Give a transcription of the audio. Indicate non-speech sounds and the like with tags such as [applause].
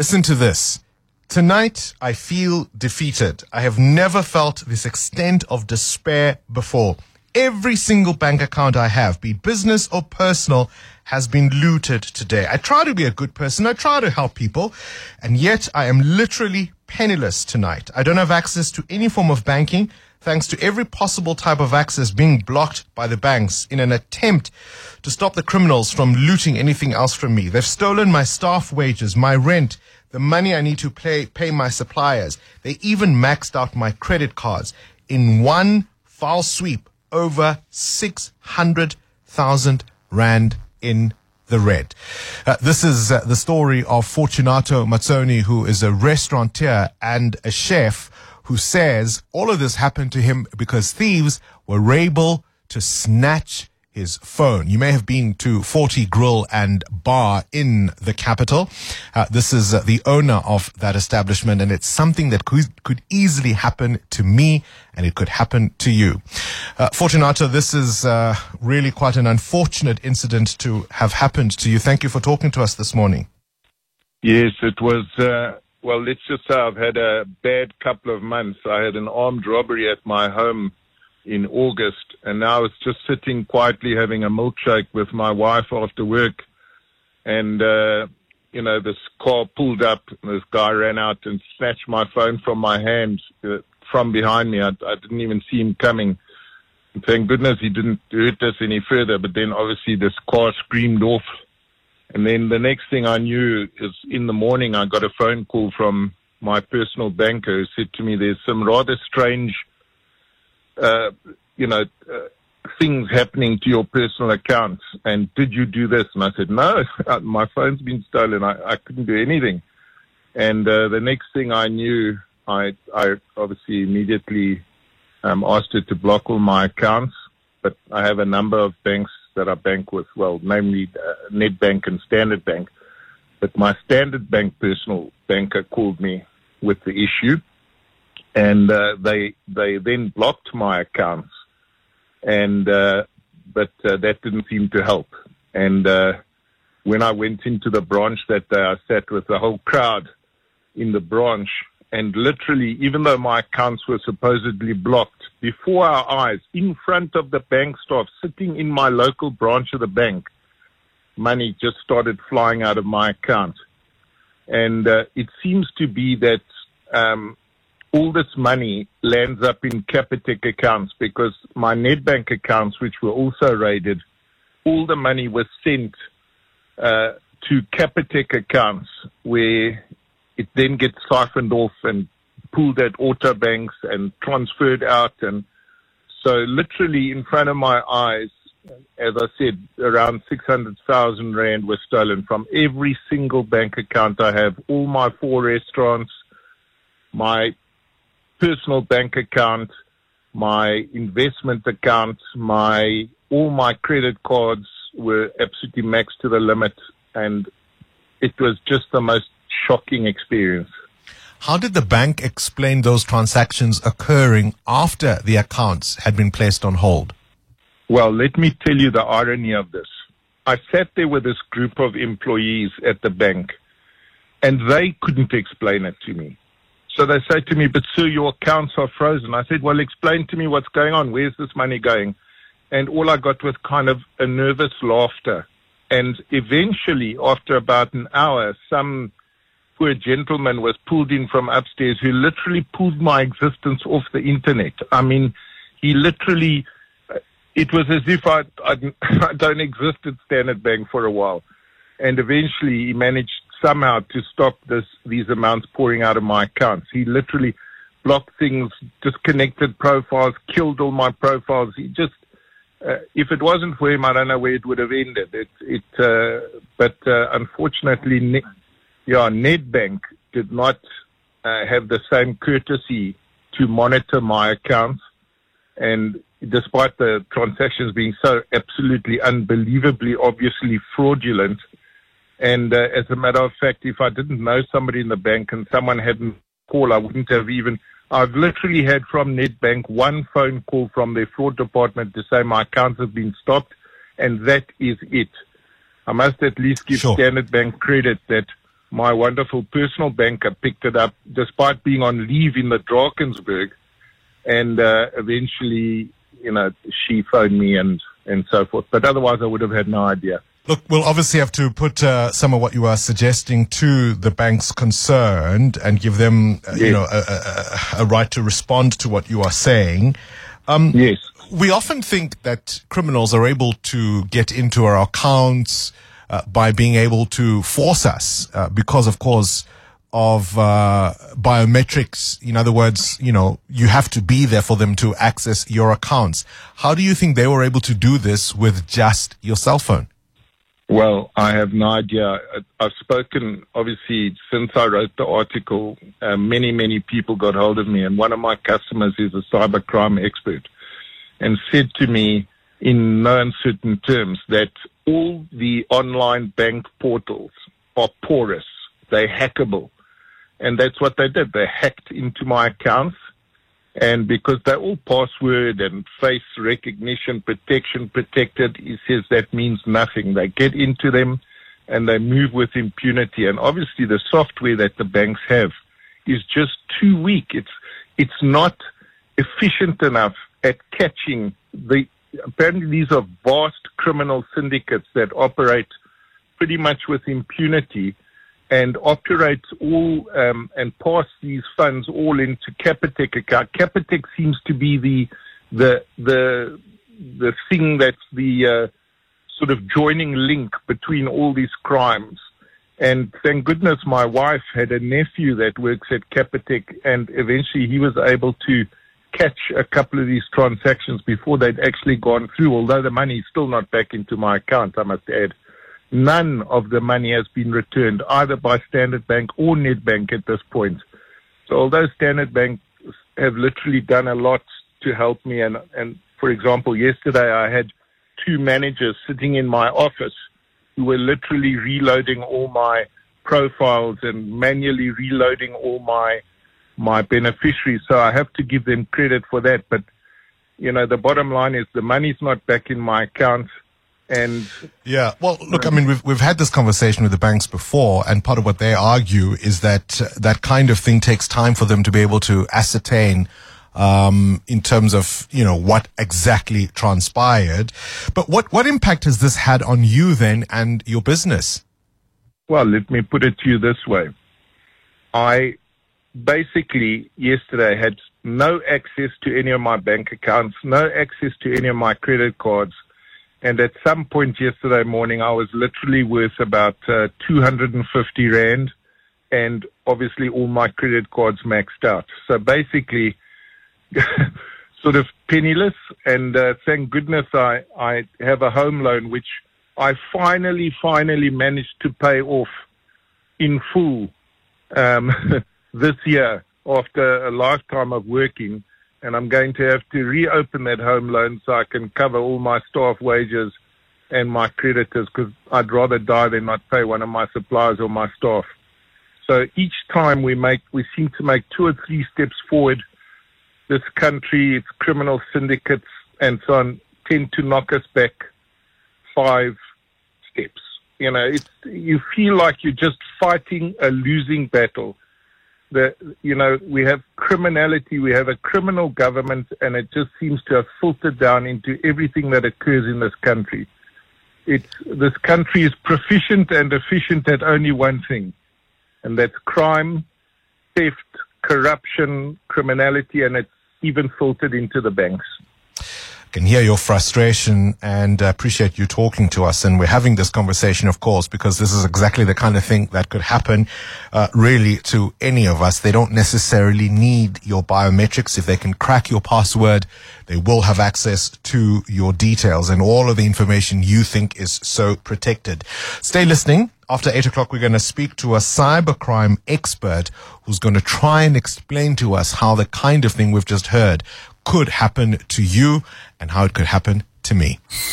Listen to this. Tonight, I feel defeated. I have never felt this extent of despair before. Every single bank account I have, be business or personal, has been looted today. I try to be a good person. I try to help people. And yet I am literally penniless tonight. I don't have access to any form of banking thanks to every possible type of access being blocked by the banks in an attempt to stop the criminals from looting anything else from me. They've stolen my staff wages, my rent, the money I need to pay, pay my suppliers. They even maxed out my credit cards in one foul sweep over 600,000 rand in the red. Uh, this is uh, the story of Fortunato Mazzone, who is a restaurateur and a chef who says all of this happened to him because thieves were able to snatch his phone. You may have been to Forti Grill and Bar in the capital. Uh, this is uh, the owner of that establishment, and it's something that could, could easily happen to me, and it could happen to you. Uh, Fortunato, this is uh, really quite an unfortunate incident to have happened to you. Thank you for talking to us this morning. Yes, it was. Uh, well, let's just say I've had a bad couple of months. I had an armed robbery at my home in August, and now it's just sitting quietly having a milkshake with my wife after work, and uh, you know this car pulled up, and this guy ran out and snatched my phone from my hand uh, from behind me. I, I didn't even see him coming. And thank goodness he didn't hurt us any further. But then obviously this car screamed off, and then the next thing I knew is in the morning I got a phone call from my personal banker who said to me, "There's some rather strange." Uh, you know, uh, things happening to your personal accounts. And did you do this? And I said, no, [laughs] my phone's been stolen. I, I couldn't do anything. And uh, the next thing I knew, I, I obviously immediately um, asked her to block all my accounts. But I have a number of banks that I bank with, well, namely uh, Nedbank and Standard Bank. But my Standard Bank personal banker called me with the issue and uh, they they then blocked my accounts, and uh, but uh, that didn't seem to help. And uh, when I went into the branch that day, I sat with the whole crowd in the branch, and literally, even though my accounts were supposedly blocked, before our eyes, in front of the bank staff, sitting in my local branch of the bank, money just started flying out of my account. And uh, it seems to be that um, all this money lands up in Capitec accounts because my Nedbank accounts, which were also raided, all the money was sent uh, to Capitec accounts where it then gets siphoned off and pulled at auto banks and transferred out. And so literally in front of my eyes, as I said, around 600,000 Rand was stolen from every single bank account I have, all my four restaurants, my personal bank account, my investment account, my all my credit cards were absolutely maxed to the limit, and it was just the most shocking experience. How did the bank explain those transactions occurring after the accounts had been placed on hold? Well, let me tell you the irony of this. I sat there with this group of employees at the bank, and they couldn't explain it to me. So they say to me, but sir, your accounts are frozen. I said, well, explain to me what's going on. Where's this money going? And all I got was kind of a nervous laughter. And eventually, after about an hour, some poor gentleman was pulled in from upstairs who literally pulled my existence off the internet. I mean, he literally, it was as if I, [laughs] I, don't exist at Standard Bank for a while. And eventually he managed somehow to stop this these amounts pouring out of my accounts. He literally blocked things, disconnected profiles, killed all my profiles. He just, uh, if it wasn't for him, I don't know where it would have ended. It, it, uh, but uh, unfortunately, ne- yeah, Nedbank did not uh, have the same courtesy to monitor my accounts, and despite the transactions being so absolutely unbelievably obviously fraudulent, and uh, as a matter of fact, if I didn't know somebody in the bank and someone hadn't called, I wouldn't have even. I've literally had from Nedbank one phone call from their fraud department to say my accounts have been stopped, and that is it. I must at least give sure. Standard Bank credit that my wonderful personal banker picked it up despite being on leave in the Drakensberg. And uh, eventually, you know, she phoned me and, and so forth. But otherwise, I would have had no idea. Look, we'll obviously have to put uh, some of what you are suggesting to the banks concerned and give them, uh, you know, a, a, a- a right to respond to what you are saying. Um, Yes. we often think that criminals are able to get into our accounts uh, by being able to force us uh, because, of course, of uh, biometrics. In other words, you know, you have to be there for them to access your accounts. How do you think they were able to do this with just your cell phone? Well, I have no idea. I've spoken, obviously, since I wrote the article, uh, many, many people got hold of me, and one of my customers is a cybercrime expert and said to me in no uncertain terms that all the online bank portals are porous, they're hackable. And that's what they did. They hacked into my accounts and because they're all password and face recognition protection protected, he says that means nothing. They get into them and they move with impunity. And obviously the software that the banks have is just too weak. It's, it's not efficient enough at catching the, apparently these are vast criminal syndicates that operate pretty much with impunity and operates all um, and pass these funds all into Capitec account. Capitec seems to be the the the the thing that's the uh, sort of joining link between all these crimes. And thank goodness my wife had a nephew that works at Capitec, and eventually he was able to catch a couple of these transactions before they'd actually gone through. Although the money is still not back into my account, I must add none of the money has been returned either by Standard Bank or Nedbank at this point. So although Standard Bank have literally done a lot to help me, and, and for example, yesterday I had two managers sitting in my office who were literally reloading all my profiles and manually reloading all my my beneficiaries. So I have to give them credit for that. But you know, the bottom line is the money's not back in my account. And Yeah. Well, look, I mean, we've we've had this conversation with the banks before, and part of what they argue is that uh, that kind of thing takes time for them to be able to ascertain um, in terms of you know what exactly transpired. But what what impact has this had on you then and your business? Well, let me put it to you this way. I basically yesterday had no access to any of my bank accounts, no access to any of my credit cards. And at some point yesterday morning, I was literally worth about uh, 250 Rand and obviously all my credit cards maxed out. So basically, [laughs] sort of penniless. And uh, thank goodness I, I have a home loan, which I finally, finally managed to pay off in full um, [laughs] this year after a lifetime of working. And I'm going to have to reopen that home loan so I can cover all my staff wages and my creditors because I'd rather die than not pay one of my suppliers or my staff. So each time we make, we seem to make two or three steps forward. This country, its criminal syndicates and so on tend to knock us back five steps. You know, it's, you feel like you're just fighting a losing battle. You know, we have criminality, we have a criminal government, and it just seems to have filtered down into everything that occurs in this country. It's, this country is proficient and efficient at only one thing, and that's crime, theft, corruption, criminality, and it's even filtered into the banks. Can hear your frustration and appreciate you talking to us. And we're having this conversation, of course, because this is exactly the kind of thing that could happen, uh, really to any of us. They don't necessarily need your biometrics. If they can crack your password, they will have access to your details and all of the information you think is so protected. Stay listening. After eight o'clock, we're going to speak to a cybercrime expert who's going to try and explain to us how the kind of thing we've just heard could happen to you and how it could happen to me.